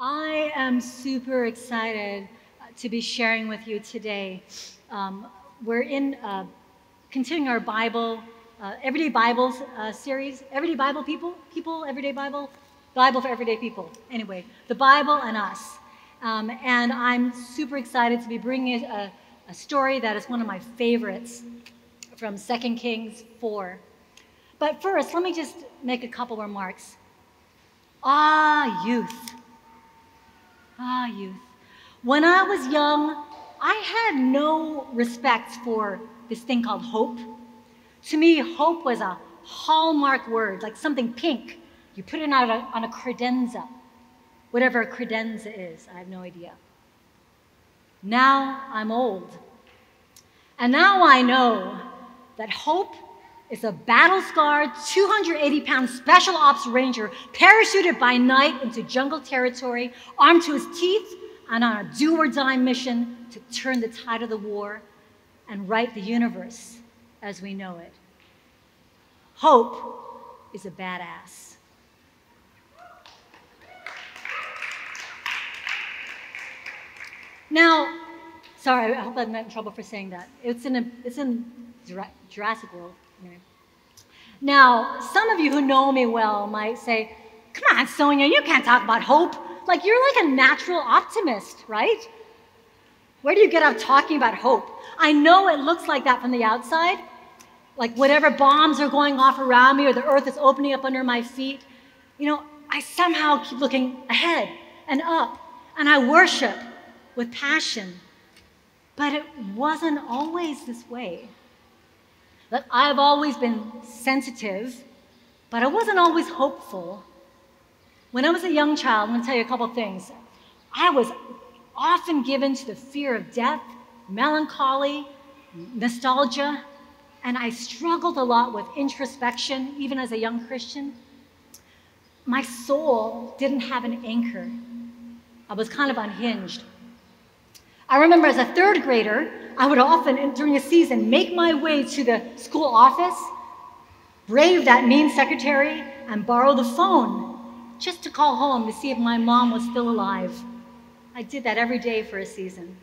I am super excited uh, to be sharing with you today. Um, we're in uh, continuing our Bible, uh, Everyday Bibles uh, series. Everyday Bible people, people, Everyday Bible, Bible for everyday people. Anyway, the Bible and us. Um, and I'm super excited to be bringing a, a story that is one of my favorites from 2 Kings 4. But first, let me just make a couple remarks. Ah, youth. Ah, youth. When I was young, I had no respect for this thing called hope. To me, hope was a hallmark word, like something pink. You put it on a, on a credenza, whatever a credenza is, I have no idea. Now I'm old. And now I know that hope is a battle scarred, 280 pound special ops ranger parachuted by night into jungle territory, armed to his teeth, and on a do or die mission to turn the tide of the war and right the universe as we know it. Hope is a badass. Now, sorry, I hope I'm not in trouble for saying that. It's in, a, it's in Jurassic World. Now, some of you who know me well might say, Come on, Sonia, you can't talk about hope. Like, you're like a natural optimist, right? Where do you get out talking about hope? I know it looks like that from the outside, like whatever bombs are going off around me or the earth is opening up under my feet. You know, I somehow keep looking ahead and up, and I worship with passion. But it wasn't always this way that I've always been sensitive, but I wasn't always hopeful. When I was a young child, I'm going to tell you a couple things. I was often given to the fear of death, melancholy, nostalgia, and I struggled a lot with introspection, even as a young Christian. My soul didn't have an anchor. I was kind of unhinged. I remember as a third grader, I would often, during a season, make my way to the school office, brave that mean secretary, and borrow the phone just to call home to see if my mom was still alive. I did that every day for a season.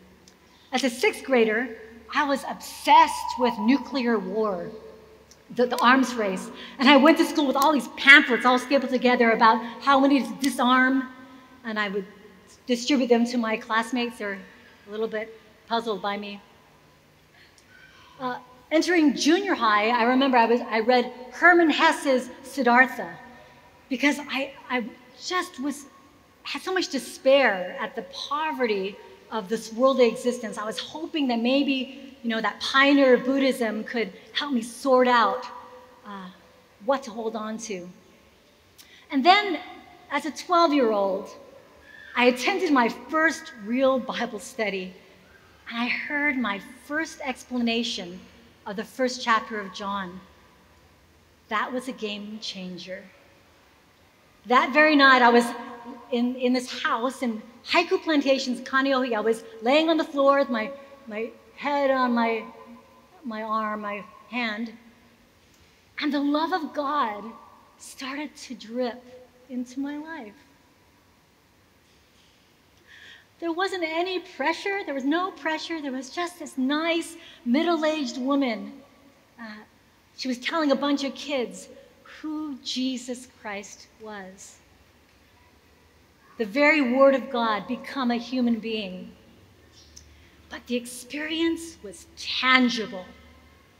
As a sixth grader, I was obsessed with nuclear war, the, the, arms race. And I went to school with all these pamphlets all stapled together about how we need to disarm, and I would distribute them to my classmates. They're a little bit puzzled by me. Uh, entering junior high, I remember I, was, I read Hermann Hesse's Siddhartha because I, I just was, had so much despair at the poverty of this worldly existence. I was hoping that maybe, you know, that pioneer of Buddhism could help me sort out uh, what to hold on to. And then, as a 12 year old, I attended my first real Bible study and I heard my first explanation of the first chapter of John. That was a game changer. That very night, I was in, in this house in Haiku Plantations, Kaneohe. I was laying on the floor with my, my head on my, my arm, my hand, and the love of God started to drip into my life. There wasn't any pressure. There was no pressure. There was just this nice middle aged woman. Uh, she was telling a bunch of kids who Jesus Christ was. The very Word of God become a human being. But the experience was tangible.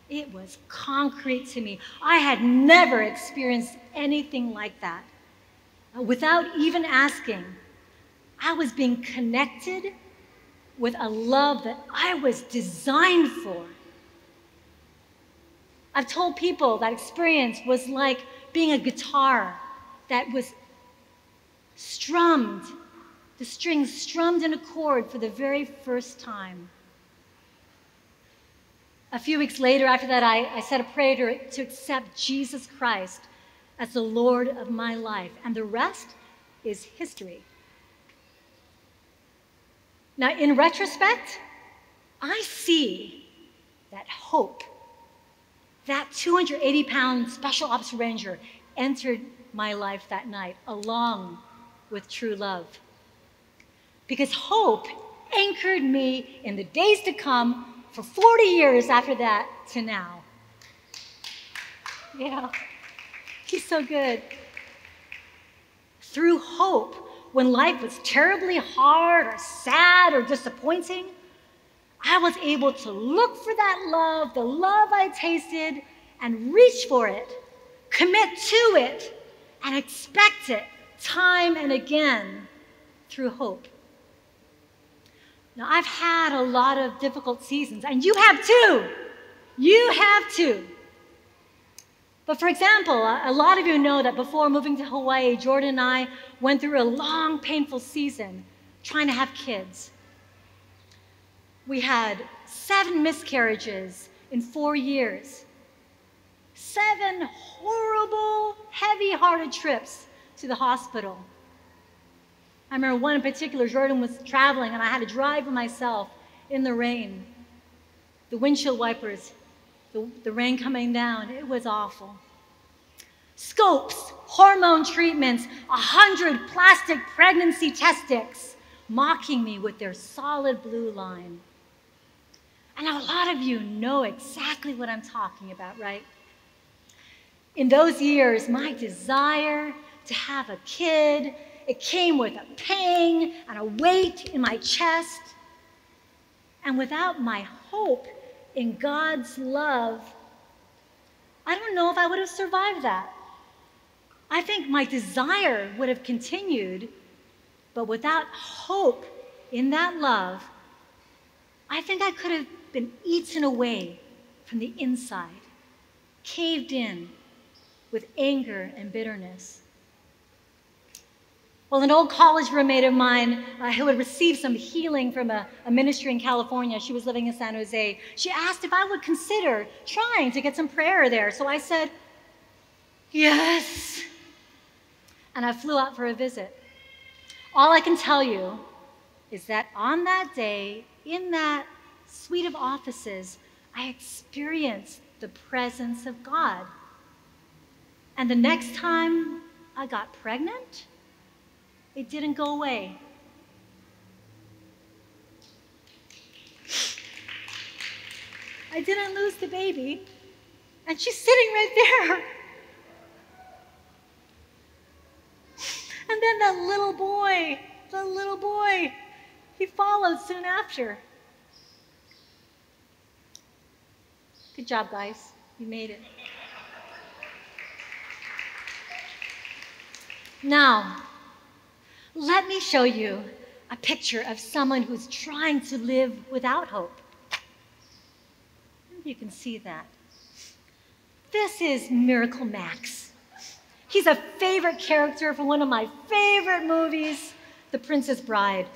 It was concrete to me. I had never experienced anything like that. Without even asking, I was being connected with a love that I was designed for. I've told people that experience was like being a guitar that was strummed, the strings strummed in a chord for the very first time. A few weeks later, after that, I, I said a prayer to, to accept Jesus Christ as the Lord of my life, and the rest is history. Now, in retrospect, I see that hope, that 280 pound special ops ranger entered my life that night along with true love. because hope anchored me in the days to come for 40 years after that to now. Yeah, he's so good. Through hope, when life was terribly hard or sad or disappointing, I was able to look for that love, the love I tasted, and reach for it, commit to it, and expect it time and again through hope. Now, I've had a lot of difficult seasons, and you have too. You have too. But for example, a lot of you know that before moving to Hawaii, Jordan and I went through a long, painful season trying to have kids. We had seven miscarriages in four years, seven horrible, heavy hearted trips to the hospital. I remember one in particular, Jordan was traveling and I had to drive myself in the rain. The windshield wipers, the, the rain coming down, it was awful. Scopes, hormone treatments, a hundred plastic pregnancy test sticks mocking me with their solid blue line. And a lot of you know exactly what I'm talking about, right? In those years, my desire to have a kid, it came with a pang and a weight in my chest. And without my hope in God's love, I don't know if I would have survived that. I think my desire would have continued, but without hope in that love, I think I could have been eaten away from the inside, caved in with anger and bitterness. Well, an old college roommate of mine uh, who had received some healing from a, a, ministry in California, she was living in San Jose, she asked if I would consider trying to get some prayer there. So I said, yes. And I flew out for a visit. All I can tell you is that on that day, in that suite of offices, I experienced the presence of God. And the next time I got pregnant, it didn't go away. I didn't lose the baby, and she's sitting right there. And then that little boy, the little boy, he followed soon after. Good job, guys. You made it. Now, let me show you a picture of someone who's trying to live without hope. You can see that. This is Miracle Max. He's a favorite character from one of my favorite movies, The Princess Bride.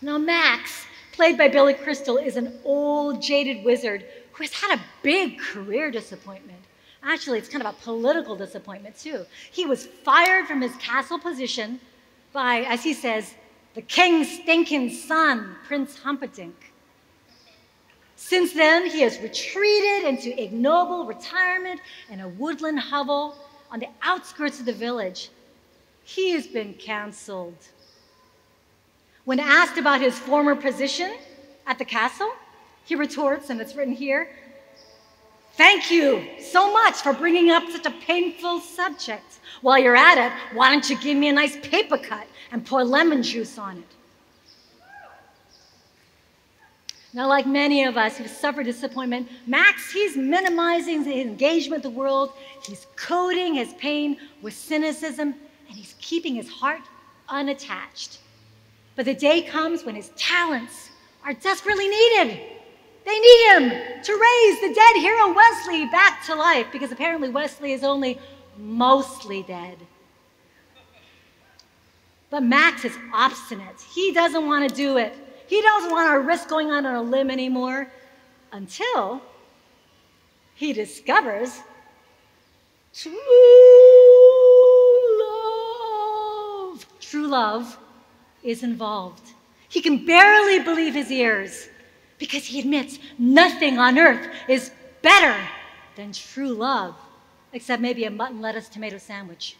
Now, Max, played by Billy Crystal, is an old, jaded wizard who has had a big career disappointment. Actually, it's kind of a political disappointment, too. He was fired from his castle position by, as he says, the king's stinking son, Prince Humperdinck. Since then, he has retreated into ignoble retirement in a woodland hovel on the outskirts of the village. He has been canceled. When asked about his former position at the castle, he retorts, and it's written here Thank you so much for bringing up such a painful subject. While you're at it, why don't you give me a nice paper cut and pour lemon juice on it? Now, like many of us who've suffered disappointment, Max, he's minimizing his engagement with the world. He's coating his pain with cynicism, and he's keeping his heart unattached. But the day comes when his talents are desperately needed. They need him to raise the dead hero Westley back to life because apparently Westley is only mostly dead. But Max is obstinate. He doesn't want to do it. He doesn't want to risk going out on a limb anymore until he discovers true love. True love is involved. He can barely believe his ears because he admits nothing on earth is better than true love, except maybe a mutton, lettuce, tomato sandwich.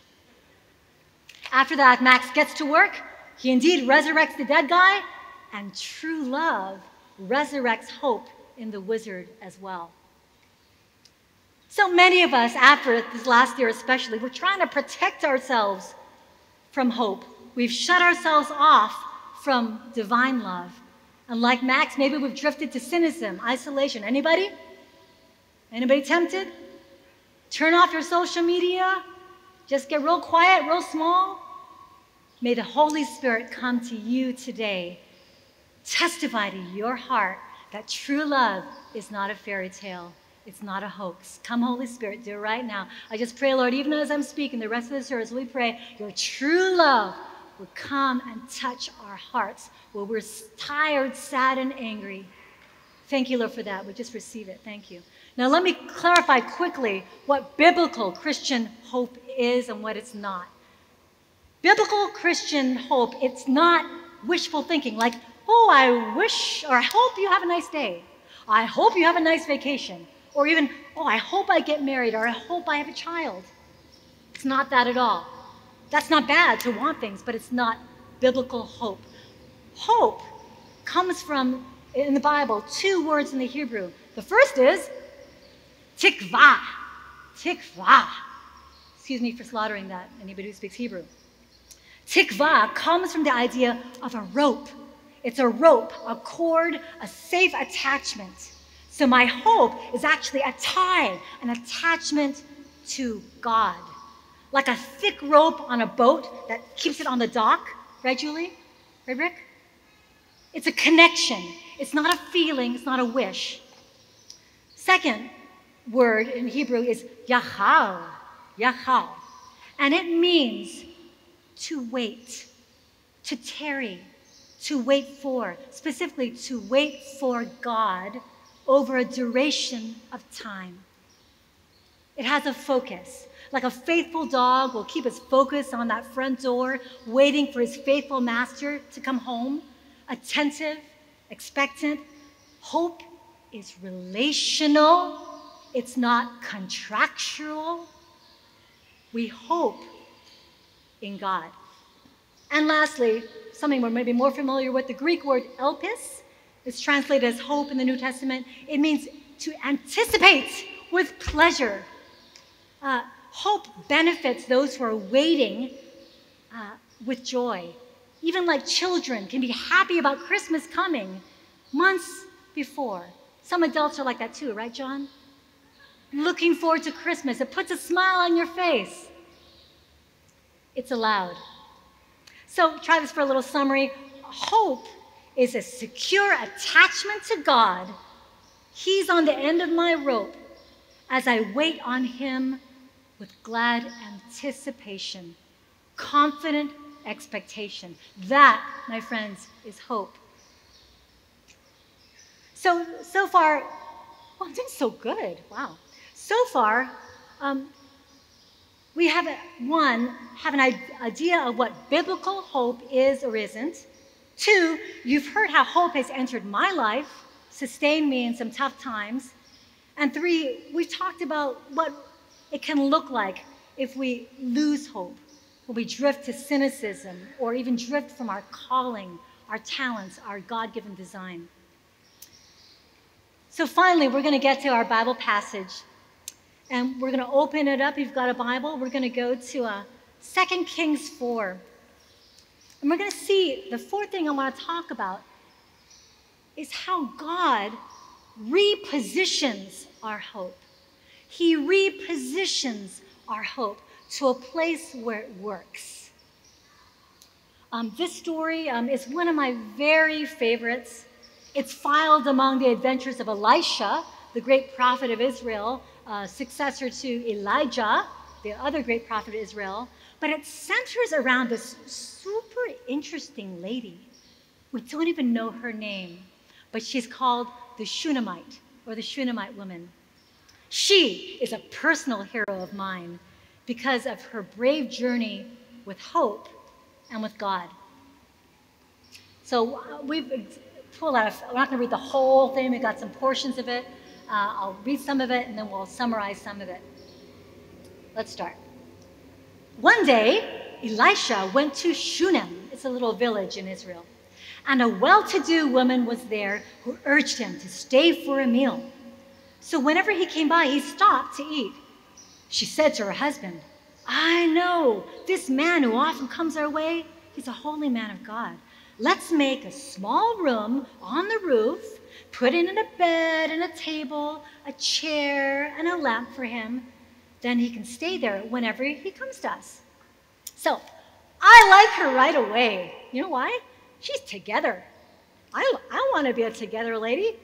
After that, Max gets to work He indeed resurrects the dead guy, and true love resurrects hope in the wizard as well. So many of us, after this last year especially, we're trying to protect ourselves from hope. We've shut ourselves off from divine love. And like Max, maybe we've drifted to cynicism, isolation. Anybody? Anybody tempted? Turn off your social media. Just get real quiet, real small. May the Holy Spirit come to you today. Testify to your heart that true love is not a fairy tale. It's not a hoax. Come, Holy Spirit, do it right now. I just pray, Lord, even as I'm speaking, the rest of the service, we pray your true love will come and touch our hearts where we're tired, sad, and angry. Thank you, Lord, for that. We just receive it. Thank you. Now, let me clarify quickly what biblical Christian hope is and what it's not. Biblical Christian hope, it's not wishful thinking, like, oh, I wish or I hope you have a nice day. I hope you have a nice vacation. Or even, oh, I hope I get married or I hope I have a child. It's not that at all. That's not bad to want things, but it's not biblical hope. Hope comes from, in the Bible, two words in the Hebrew. The first is tikva. Tikva. Excuse me for slaughtering that, anybody who speaks Hebrew. Tikva comes from the idea of a rope. It's a rope, a cord, a safe attachment. So my hope is actually a tie, an attachment to God. Like a thick rope on a boat that keeps it on the dock, right, Julie? Right, Rick? It's a connection. It's not a feeling, it's not a wish. Second word in Hebrew is yachal, yachal. And it means to wait, to tarry, to wait for, specifically to wait for God over a duration of time. It has a focus. Like a faithful dog will keep his focus on that front door, waiting for his faithful master to come home attentive, expectant. Hope is relational, it's not contractual. We hope in God. And lastly, something we're maybe more familiar with the Greek word elpis is translated as hope in the New Testament. It means to anticipate with pleasure. Uh, hope benefits those who are waiting uh, with joy even like children, can be happy about Christmas coming months before. Some adults are like that too, right, John? Looking forward to Christmas. It puts a smile on your face. It's allowed. So, try this for a little summary. Hope is a secure attachment to God. He's on the end of my rope as I wait on Him with glad anticipation, confident expectation. That, my friends, is hope. So, so far, well, I'm doing so good. Wow. So far, um, we have, one, have an idea of what biblical hope is or isn't. Two, you've heard how hope has entered my life, sustained me in some tough times. And three, we've talked about what it can look like if we lose hope. Will we drift to cynicism or even drift from our calling, our talents, our God given design? So, finally, we're going to get to our Bible passage. And we're going to open it up. If you've got a Bible, we're going to go to uh, 2 Kings 4. And we're going to see the fourth thing I want to talk about is how God repositions our hope. He repositions our hope to a place where it works. Um, this story um, is one of my very favorites. It's filed among the adventures of Elisha, the great prophet of Israel, uh, successor to Elijah, the other great prophet of Israel. But it centers around this super interesting lady. We don't even know her name, but she's called the Shunammite or the Shunammite woman. She is a personal hero of mine because of her brave journey with hope and with God. So uh, we've pulled out, we're not going to read the whole thing, we got some portions of it. Uh, I'll read some of it and then we'll summarize some of it. Let's start. One day, Elisha went to Shunem. It's a little village in Israel. And a well to do woman was there who urged him to stay for a meal. So whenever he came by, he stopped to eat. She said to her husband, I know this man who often comes our way, he's a holy man of God. Let's make a small room on the roof, put in a bed and a table, a chair, and a lamp for him. Then he can stay there whenever he comes to us. So I like her right away. You know why? She's together. I, I want to be a together lady.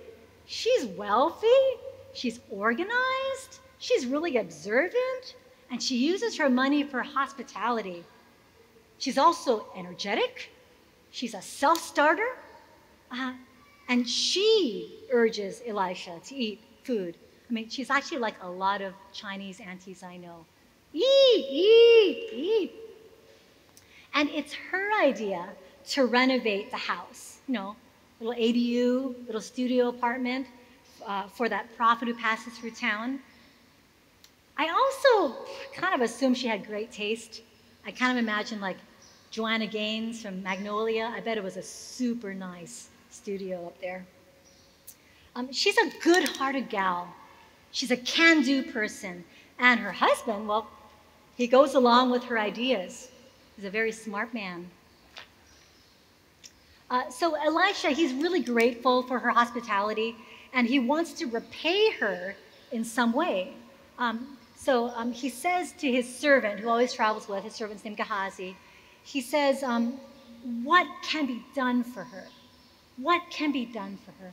She's wealthy, she's organized, she's really observant, and she uses her money for hospitality. She's also energetic, she's a self starter, uh, and she urges Elisha to eat food. I mean, she's actually like a lot of Chinese aunties I know. Eat, eat, eat. And it's her idea to renovate the house, you know, little ADU, little studio apartment uh, for that prophet who passes through town. I also kind of assume she had great taste. I kind of imagine like Joanna Gaines from Magnolia. I bet it was a super nice studio up there. Um, she's a good hearted gal. She's a can do person. And her husband, well, he goes along with her ideas. He's a very smart man. Uh, so Elisha, he's really grateful for her hospitality, and he wants to repay her in some way. Um, so um, he says to his servant, who always travels with, his servant's named Gehazi, he says, um, What can be done for her? What can be done for her?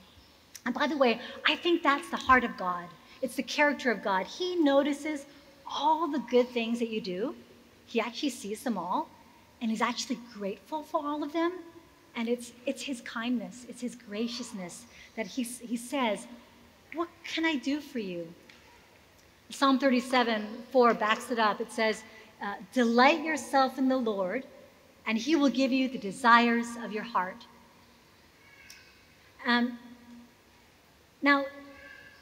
And by the way, I think that's the heart of God. It's the character of God. He notices all the good things that you do, He actually sees them all, and He's actually grateful for all of them. And it's, it's His kindness, it's His graciousness that he, he says, What can I do for you? Psalm 37 4 backs it up. It says, uh, Delight yourself in the Lord, and he will give you the desires of your heart. Um, now,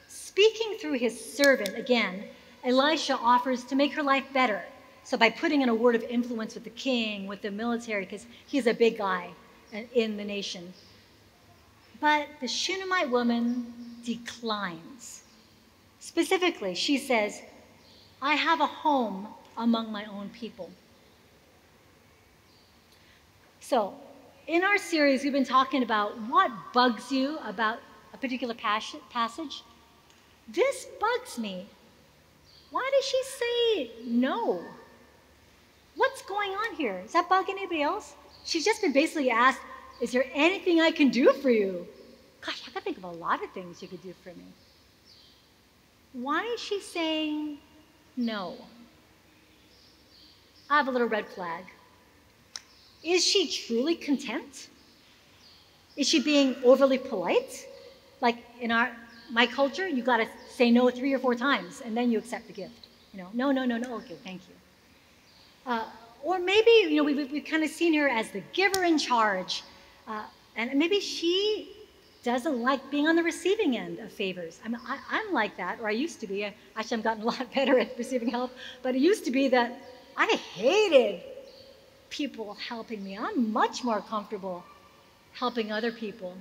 speaking through his servant, again, Elisha offers to make her life better. So, by putting in a word of influence with the king, with the military, because he's a big guy in the nation. But the Shunammite woman declines. Specifically, she says, I have a home among my own people. So, in our series, we've been talking about what bugs you about a particular passage. This bugs me. Why does she say no? What's going on here? Does that bug anybody else? She's just been basically asked, Is there anything I can do for you? Gosh, I can think of a lot of things you could do for me. Why is she saying no? I have a little red flag. Is she truly content? Is she being overly polite? Like in our my culture, you got to say no three or four times and then you accept the gift. You know, no, no, no, no, okay, thank you. Uh, or maybe you know we've, we've kind of seen her as the giver in charge, uh, and maybe she doesn't like being on the receiving end of favors. I mean, I, am like that, or I used to be. I, actually, I've gotten a lot better at receiving help, but it used to be that I hated people helping me. I'm much more comfortable helping other people.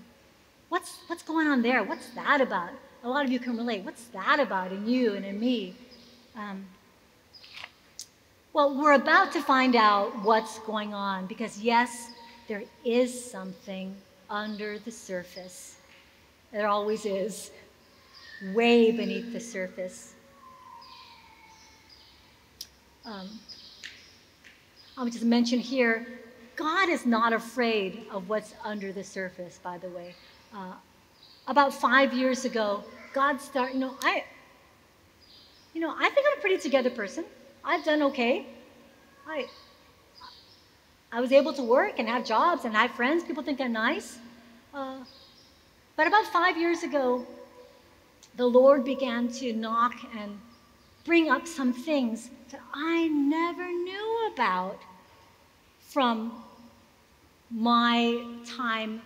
What's, what's going on there? What's that about? A lot of you can relate. What's that about in you and in me? Um, well, we're about to find out what's going on because, yes, there is something under the surface. There always is, way beneath the surface. Um, I'll just mention here God is not afraid of what's under the surface, by the way. Uh, about five years ago, God started, you know, I, you know, I think I'm a pretty together person. I've done okay. I, I was able to work and have jobs and have friends. People think I'm nice. Uh, but about five years ago, the Lord began to knock and bring up some things I never knew about from my time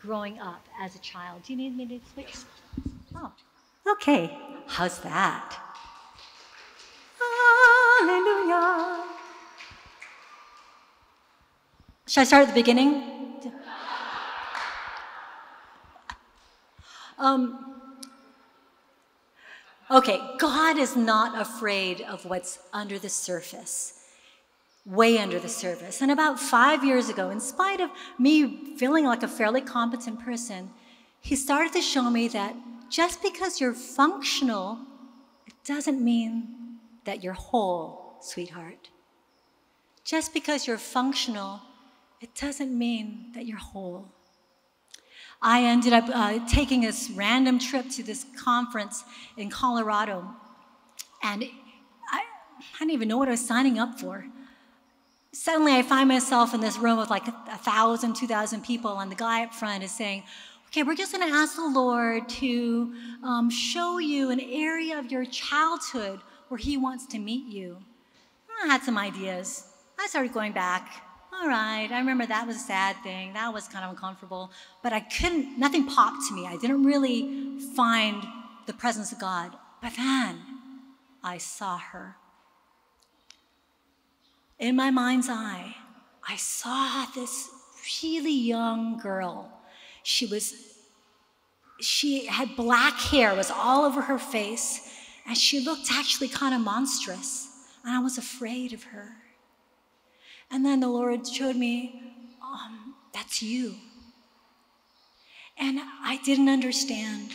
growing up as a child. Do you need me to switch? Oh, okay. How's that? Hallelujah. Should I start at the beginning? Um, okay, God is not afraid of what's under the surface, way under the surface. And about five years ago, in spite of me feeling like a fairly competent person, He started to show me that just because you're functional, it doesn't mean that you're whole, sweetheart. Just because you're functional, it doesn't mean that you're whole. I ended up uh, taking this random trip to this conference in Colorado, and I, I didn't even know what I was signing up for. Suddenly, I find myself in this room with like a, a thousand, two thousand people, and the guy up front is saying, Okay, we're just going to ask the Lord to um, show you an area of your childhood where He wants to meet you. I had some ideas. I started going back all right, I remember that was a sad thing. That was kind of uncomfortable. But I couldn't, nothing popped to me. I didn't really find the presence of God. But then I saw her. In my mind's eye, I saw this really young girl. She was, she had black hair, was all over her face, and she looked actually kind of monstrous. And I was afraid of her. And then the Lord showed me, um, that's you. And I didn't understand.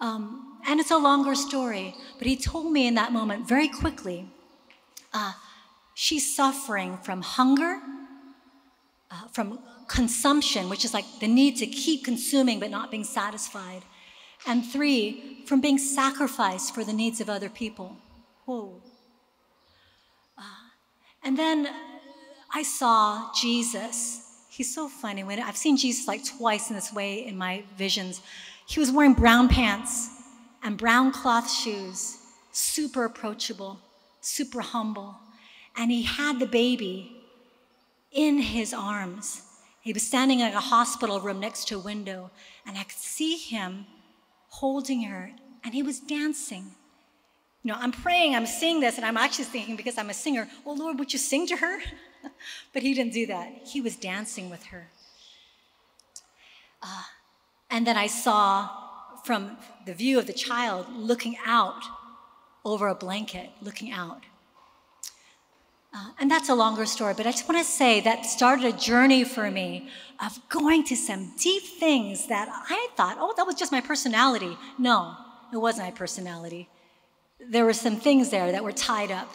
Um, and it's a longer story, but he told me in that moment very quickly uh, she's suffering from hunger, uh, from consumption, which is like the need to keep consuming but not being satisfied. And three, from being sacrificed for the needs of other people. Whoa. Uh, and then I saw Jesus. He's so funny. When I've seen Jesus like twice in this way in my visions. He was wearing brown pants and brown cloth shoes, super approachable, super humble. And he had the baby in his arms. He was standing in a hospital room next to a window, and I could see him holding her, and he was dancing. You know, I'm praying, I'm seeing this, and I'm actually thinking, because I'm a singer, well, Lord, would you sing to her? but he didn't do that. He was dancing with her. Uh, and then I saw from the view of the child looking out over a blanket, looking out. Uh, and that's a longer story, but I just want to say that started a journey for me of going to some deep things that I thought, oh, that was just my personality. No, it wasn't my personality. There were some things there that were tied up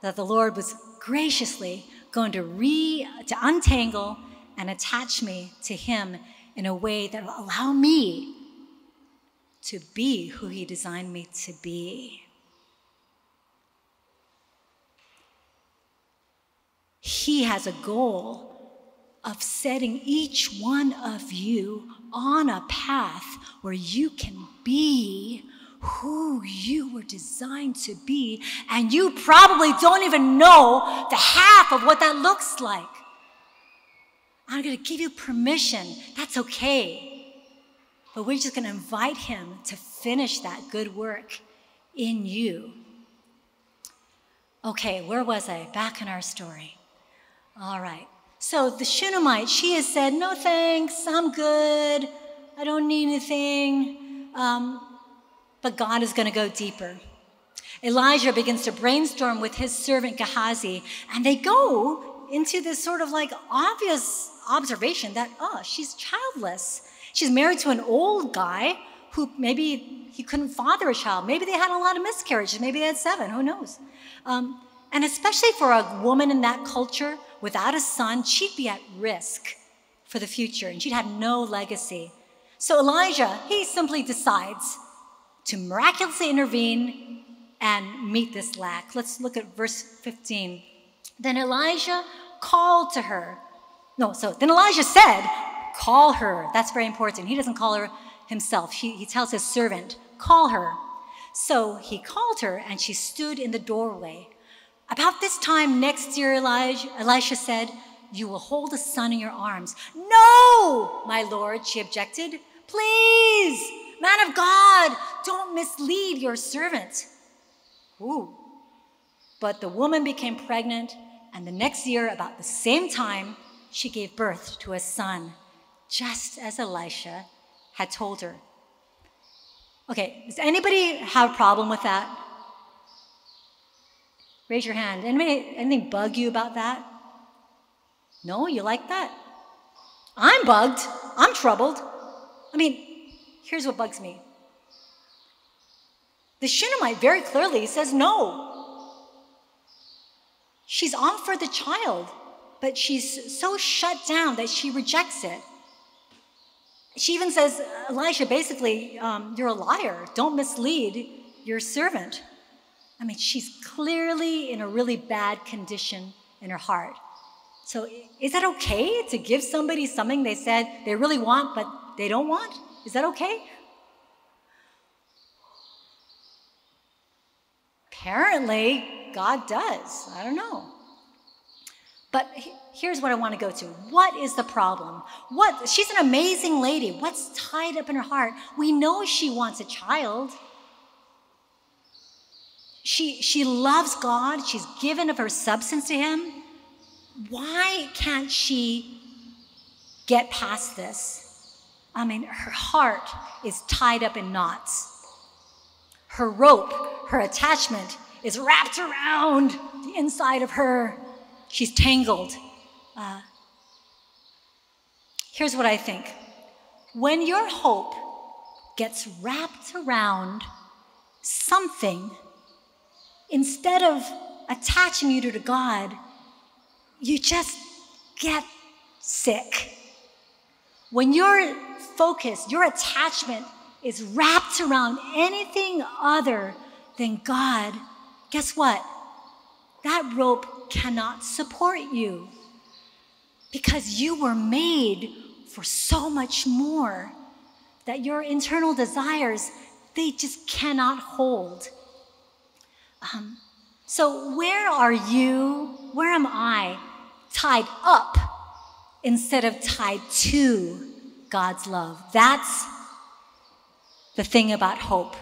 that the Lord was graciously going to re to untangle and attach me to him in a way that will allow me to be who he designed me to be. He has a goal of setting each one of you on a path where you can be who you were designed to be, and you probably don't even know the half of what that looks like. I'm going to give you permission. That's okay. But we're just going to invite Him to finish that good work in you. Okay, where was I? Back in our story. All right. So the Shunammite, she has said, No thanks, I'm good. I don't need anything. Um, but God is going to go deeper. Elijah begins to brainstorm with his servant Gehazi, and they go into this sort of like obvious observation that, oh, she's childless. She's married to an old guy who maybe he couldn't father a child. Maybe they had a lot of miscarriages. Maybe they had seven. Who knows? Um, and especially for a woman in that culture without a son, she'd be at risk for the future and she'd have no legacy. So Elijah, he simply decides to miraculously intervene and meet this lack. Let's look at verse 15. Then Elijah called to her. No, so then Elijah said, Call her. That's very important. He doesn't call her himself, he, he tells his servant, Call her. So he called her, and she stood in the doorway. About this time next year, Elijah, Elisha said, You will hold a son in your arms. No, my lord, she objected. Please, Man of God, don't mislead your servant. Ooh. But the woman became pregnant, and the next year, about the same time, she gave birth to a son, just as Elisha had told her. Okay, does anybody have a problem with that? Raise your hand. Anybody, anything bug you about that? No, you like that? I'm bugged. I'm troubled. I mean, here's what bugs me. The Shunammite very clearly says no. She's offered the child, but she's so shut down that she rejects it. She even says, Elisha, basically, um, you're a liar. Don't mislead your servant. I mean, she's clearly in a really bad condition in her heart. So, is that okay to give somebody something they said they really want, but they don't want? Is that okay? Apparently, God does. I don't know. But here's what I want to go to. What is the problem? What she's an amazing lady. What's tied up in her heart? We know she wants a child. She she loves God. She's given of her substance to him. Why can't she get past this? I mean, her heart is tied up in knots. Her rope, her attachment is wrapped around the inside of her she's tangled. Uh, here's what I think when your hope gets wrapped around something, instead of attaching you to God, you just get sick. When your focus, your attachment is wrapped around anything other than God, guess what? That rope cannot support you because you were made for so much more that your internal desires they just cannot hold um, so where are you where am i tied up instead of tied to god's love. That's the thing about hope.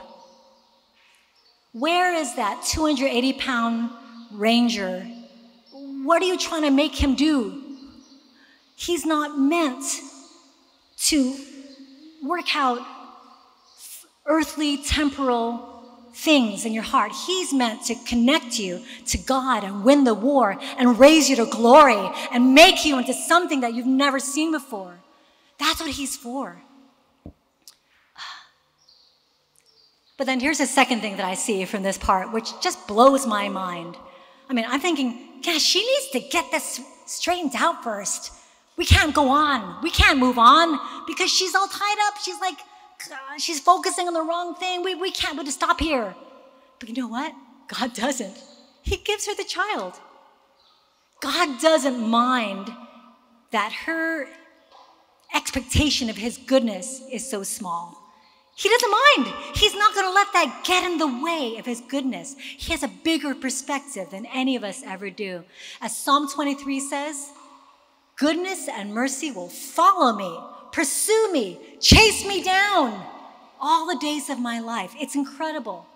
Where is that 280 pound ranger? What are you trying to make him do? He's not meant to work out earthly, temporal things in your heart. He's meant to connect you to God and win the war and raise you to glory and make you into something that you've never seen before. That's what He's for. But then here's the second thing that I see from this part, which just blows my mind. I mean, I'm thinking, yeah, she needs to get this straightened out first. We can't go on. We can't move on because she's all tied up. She's like, she's focusing on the wrong thing. We, we can't, we just stop here. But you know what? God doesn't. He gives her the child. God doesn't mind that her expectation of his goodness is so small. He doesn't mind. He's not going to let that get in the way of his goodness. He has a bigger perspective than any of us ever do. As Psalm 23 says, goodness and mercy will follow me, pursue me, chase me down all the days of my life. It's incredible.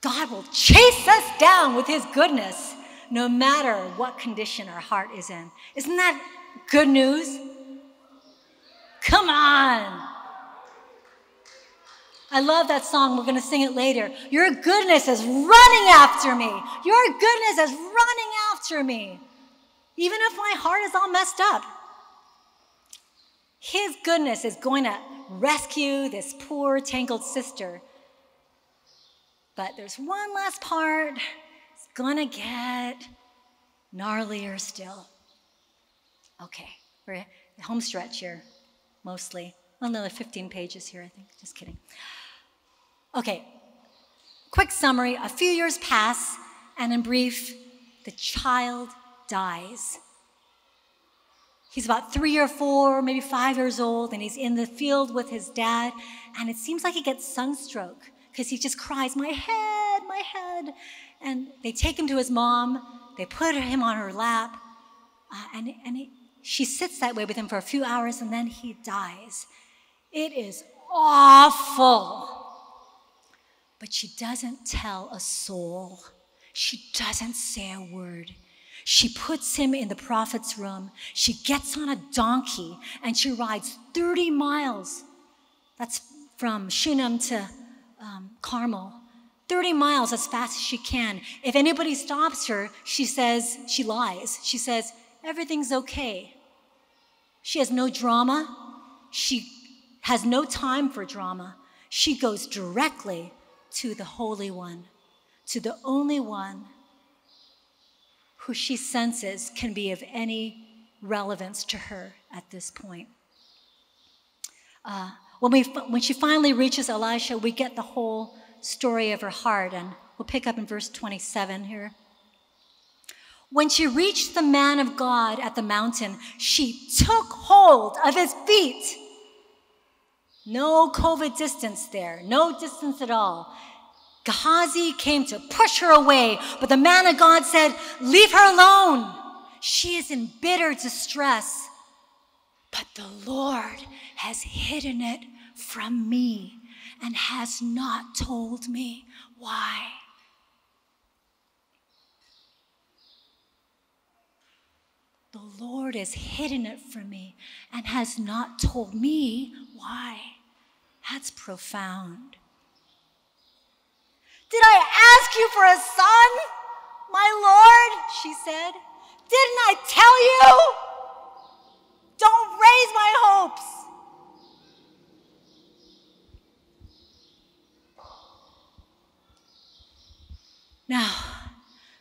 God will chase us down with his goodness no matter what condition our heart is in. Isn't that good news? Come on. I love that song. We're going to sing it later. Your goodness is running after me. Your goodness is running after me. Even if my heart is all messed up. His goodness is going to rescue this poor, tangled sister. But there's one last part. It's going to get gnarlier still. Okay, we're at home stretch here, mostly. Well, Another 15 pages here, I think. Just kidding. Okay, quick summary. A few years pass, and in brief, the child dies. He's about three or four, maybe five years old, and he's in the field with his dad, and it seems like he gets sunstroke because he just cries, My head, my head. And they take him to his mom, they put him on her lap, uh, and, and he, she sits that way with him for a few hours, and then he dies. It is awful. But she doesn't tell a soul. She doesn't say a word. She puts him in the prophet's room. She gets on a donkey and she rides 30 miles. That's from Shunem to um, Carmel. 30 miles as fast as she can. If anybody stops her, she says, she lies. She says, everything's okay. She has no drama. She has no time for drama. She goes directly to the Holy One, to the only one who she senses can be of any relevance to her at this point. Uh, when, we, when she finally reaches Elisha, we get the whole story of her heart, and we'll pick up in verse 27 here. When she reached the man of God at the mountain, she took hold of his feet. No COVID distance there, no distance at all. Gehazi came to push her away, but the man of God said, Leave her alone. She is in bitter distress. But the Lord has hidden it from me and has not told me why. The Lord has hidden it from me and has not told me why. That's profound. Did I ask you for a son, my Lord? She said. Didn't I tell you? Don't raise my hopes. Now,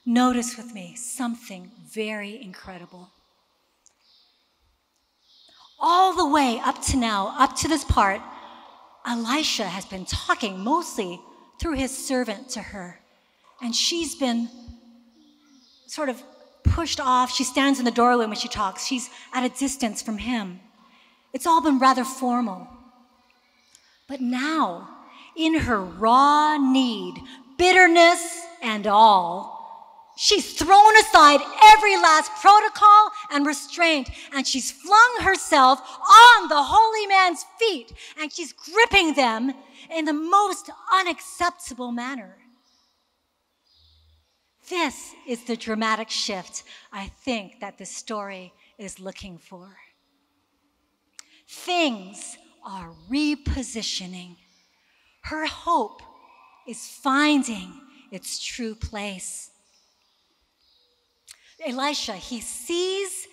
notice with me something very incredible. All the way up to now, up to this part, Elisha has been talking mostly through his servant to her. And she's been sort of pushed off. She stands in the doorway when she talks, she's at a distance from him. It's all been rather formal. But now, in her raw need, bitterness and all, She's thrown aside every last protocol and restraint, and she's flung herself on the holy man's feet, and she's gripping them in the most unacceptable manner. This is the dramatic shift I think that this story is looking for. Things are repositioning. Her hope is finding its true place. Elisha, he sees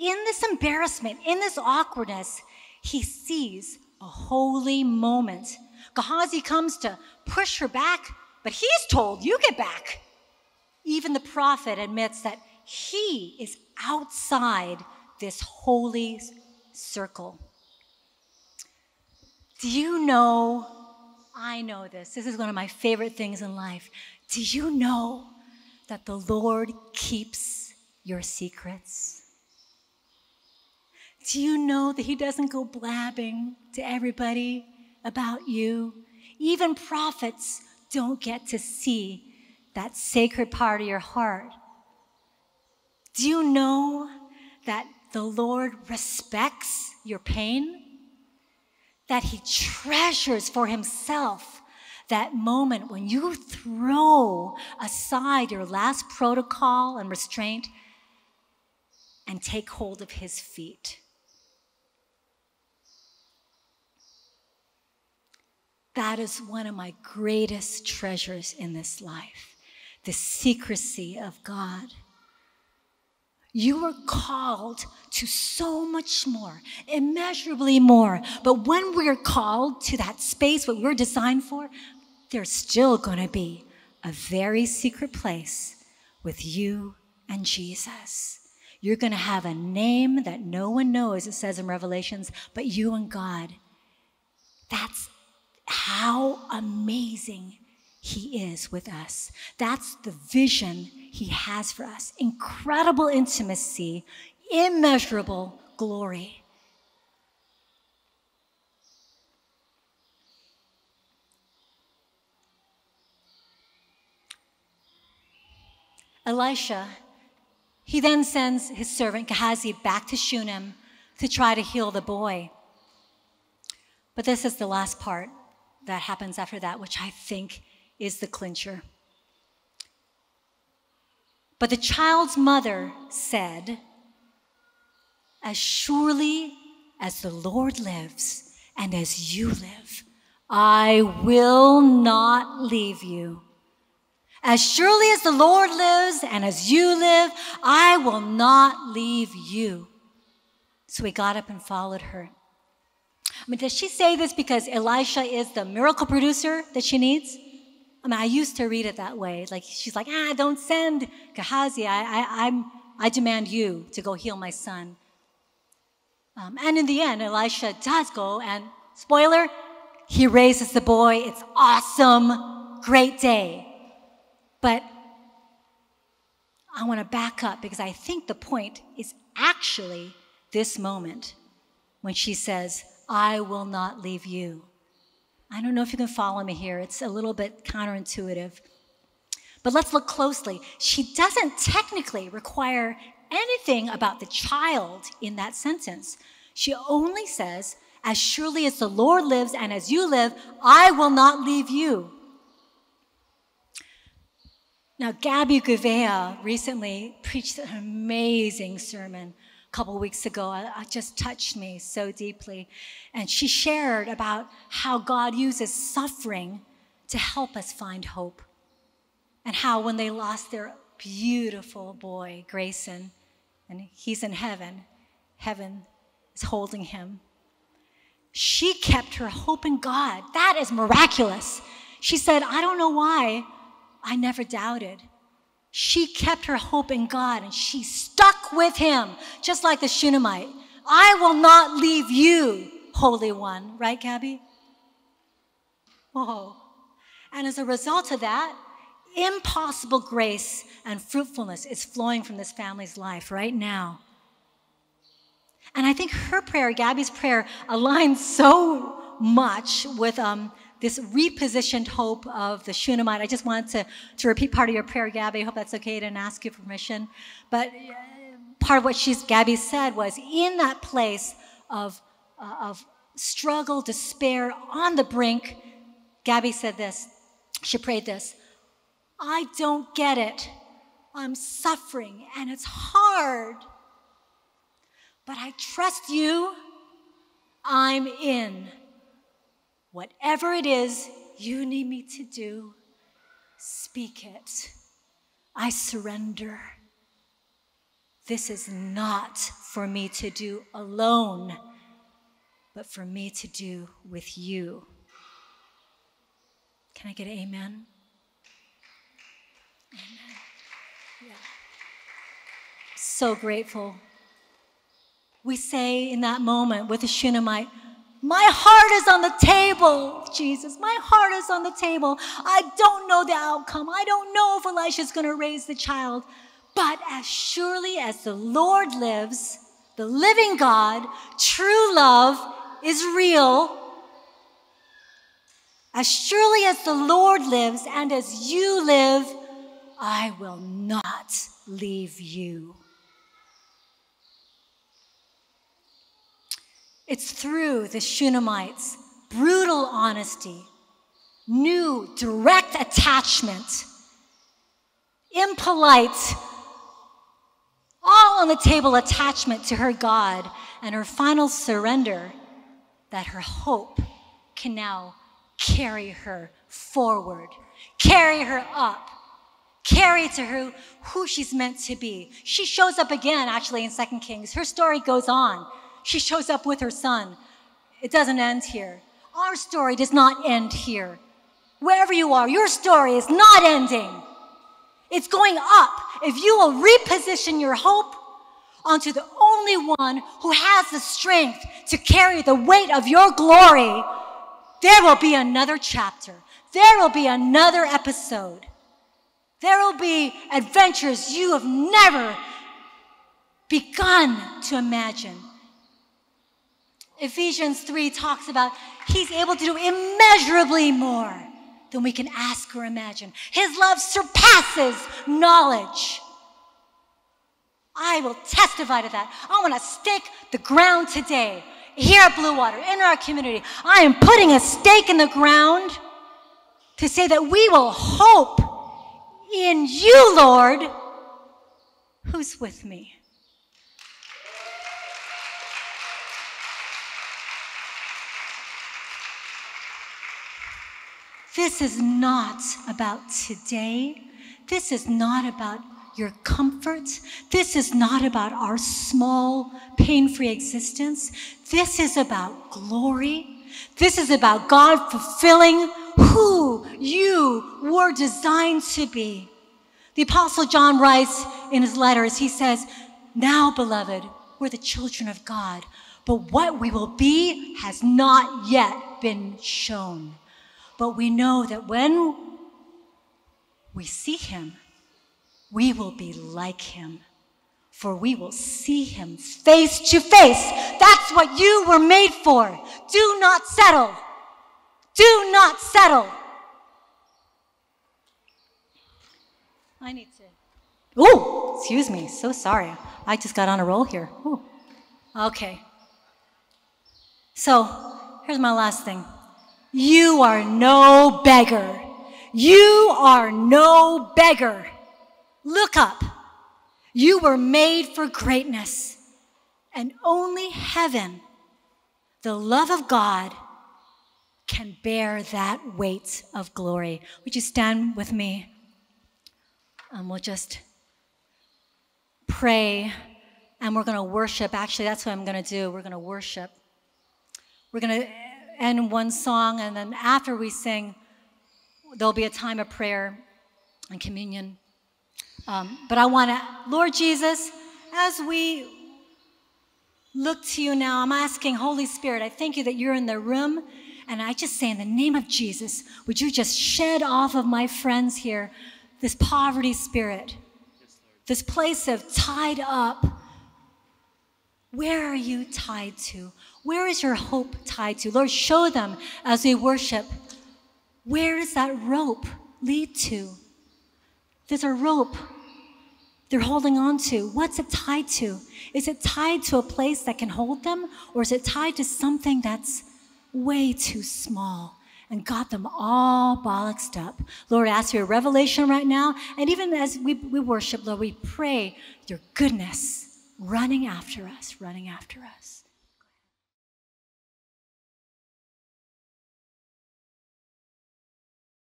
in this embarrassment, in this awkwardness, he sees a holy moment. Gehazi comes to push her back, but he's told, You get back. Even the prophet admits that he is outside this holy circle. Do you know? I know this. This is one of my favorite things in life. Do you know that the Lord keeps your secrets? Do you know that He doesn't go blabbing to everybody about you? Even prophets don't get to see that sacred part of your heart. Do you know that the Lord respects your pain? That He treasures for Himself that moment when you throw aside your last protocol and restraint and take hold of his feet. That is one of my greatest treasures in this life the secrecy of God. You are called to so much more, immeasurably more. But when we're called to that space, what we're designed for, there's still going to be a very secret place with you and Jesus. You're going to have a name that no one knows, it says in Revelations, but you and God. That's how amazing He is with us. That's the vision He has for us incredible intimacy, immeasurable glory. Elisha he then sends his servant Gehazi back to Shunem to try to heal the boy. But this is the last part that happens after that, which I think is the clincher. But the child's mother said, As surely as the Lord lives and as you live, I will not leave you. As surely as the Lord lives and as you live, I will not leave you. So he got up and followed her. I mean, does she say this because Elisha is the miracle producer that she needs? I mean, I used to read it that way. Like she's like, ah, don't send Gehazi. I, I, I'm, I demand you to go heal my son. Um, and in the end, Elisha does go, and spoiler, he raises the boy. It's awesome, great day. But I want to back up because I think the point is actually this moment when she says, I will not leave you. I don't know if you can follow me here. It's a little bit counterintuitive. But let's look closely. She doesn't technically require anything about the child in that sentence. She only says, As surely as the Lord lives and as you live, I will not leave you. Now, Gabby Gouveia recently preached an amazing sermon a couple weeks ago. It just touched me so deeply. And she shared about how God uses suffering to help us find hope. And how when they lost their beautiful boy, Grayson, and he's in heaven, heaven is holding him. She kept her hope in God. That is miraculous. She said, I don't know why I never doubted. She kept her hope in God and she stuck with him, just like the Shunammite. I will not leave you, Holy One. Right, Gabby? Whoa. And as a result of that, impossible grace and fruitfulness is flowing from this family's life right now. And I think her prayer, Gabby's prayer, aligns so much with um, this repositioned hope of the Shunammite. I just wanted to, to repeat part of your prayer, Gabby. I hope that's okay. to ask you permission. But uh, part of what she's, Gabby said was in that place of, uh, of struggle, despair, on the brink, Gabby said this. She prayed this I don't get it. I'm suffering and it's hard. But I trust you. I'm in. Whatever it is you need me to do, speak it. I surrender. This is not for me to do alone, but for me to do with you. Can I get an amen? Amen. Yeah. So grateful. We say in that moment with the Shunammite, my heart is on the table, Jesus. My heart is on the table. I don't know the outcome. I don't know if Elisha's going to raise the child. But as surely as the Lord lives, the living God, true love is real. As surely as the Lord lives and as you live, I will not leave you. It's through the Shunammite's brutal honesty, new direct attachment, impolite, all on the table attachment to her God, and her final surrender that her hope can now carry her forward, carry her up, carry to her who she's meant to be. She shows up again, actually, in Second Kings. Her story goes on. She shows up with her son. It doesn't end here. Our story does not end here. Wherever you are, your story is not ending. It's going up. If you will reposition your hope onto the only one who has the strength to carry the weight of your glory, there will be another chapter. There will be another episode. There will be adventures you have never begun to imagine. Ephesians 3 talks about he's able to do immeasurably more than we can ask or imagine. His love surpasses knowledge. I will testify to that. I want to stake the ground today here at Blue Water in our community. I am putting a stake in the ground to say that we will hope in you, Lord, Who's with me? This is not about today. This is not about your comfort. This is not about our small, pain free existence. This is about glory. This is about God fulfilling who you were designed to be. The Apostle John writes in his letters, he says, Now, beloved, we're the children of God, but what we will be has not yet been shown. But we know that when we see him, we will be like him, for we will see him face to face. That's what you were made for. Do not settle. Do not settle. I need to. Oh, excuse me. So sorry. I just got on a roll here. Ooh. Okay. So, here's my last thing. You are no beggar. You are no beggar. Look up. You were made for greatness, and only heaven, the love of God, can bear that weight of glory. Would you stand with me? And we'll just pray and we're going to worship. Actually, that's what I'm going to do. We're going to worship. We're going to end one song, and then after we sing, there'll be a time of prayer and communion. Um, but I want to, Lord Jesus, as we look to you now, I'm asking, Holy Spirit, I thank you that you're in the room. And I just say, in the name of Jesus, would you just shed off of my friends here this poverty spirit, this place of tied up. Where are you tied to? Where is your hope tied to? Lord, show them as we worship. Where does that rope lead to? There's a rope they're holding on to. What's it tied to? Is it tied to a place that can hold them, or is it tied to something that's way too small? and got them all bollocksed up. Lord, ask for your revelation right now. And even as we, we worship, Lord, we pray your goodness running after us, running after us.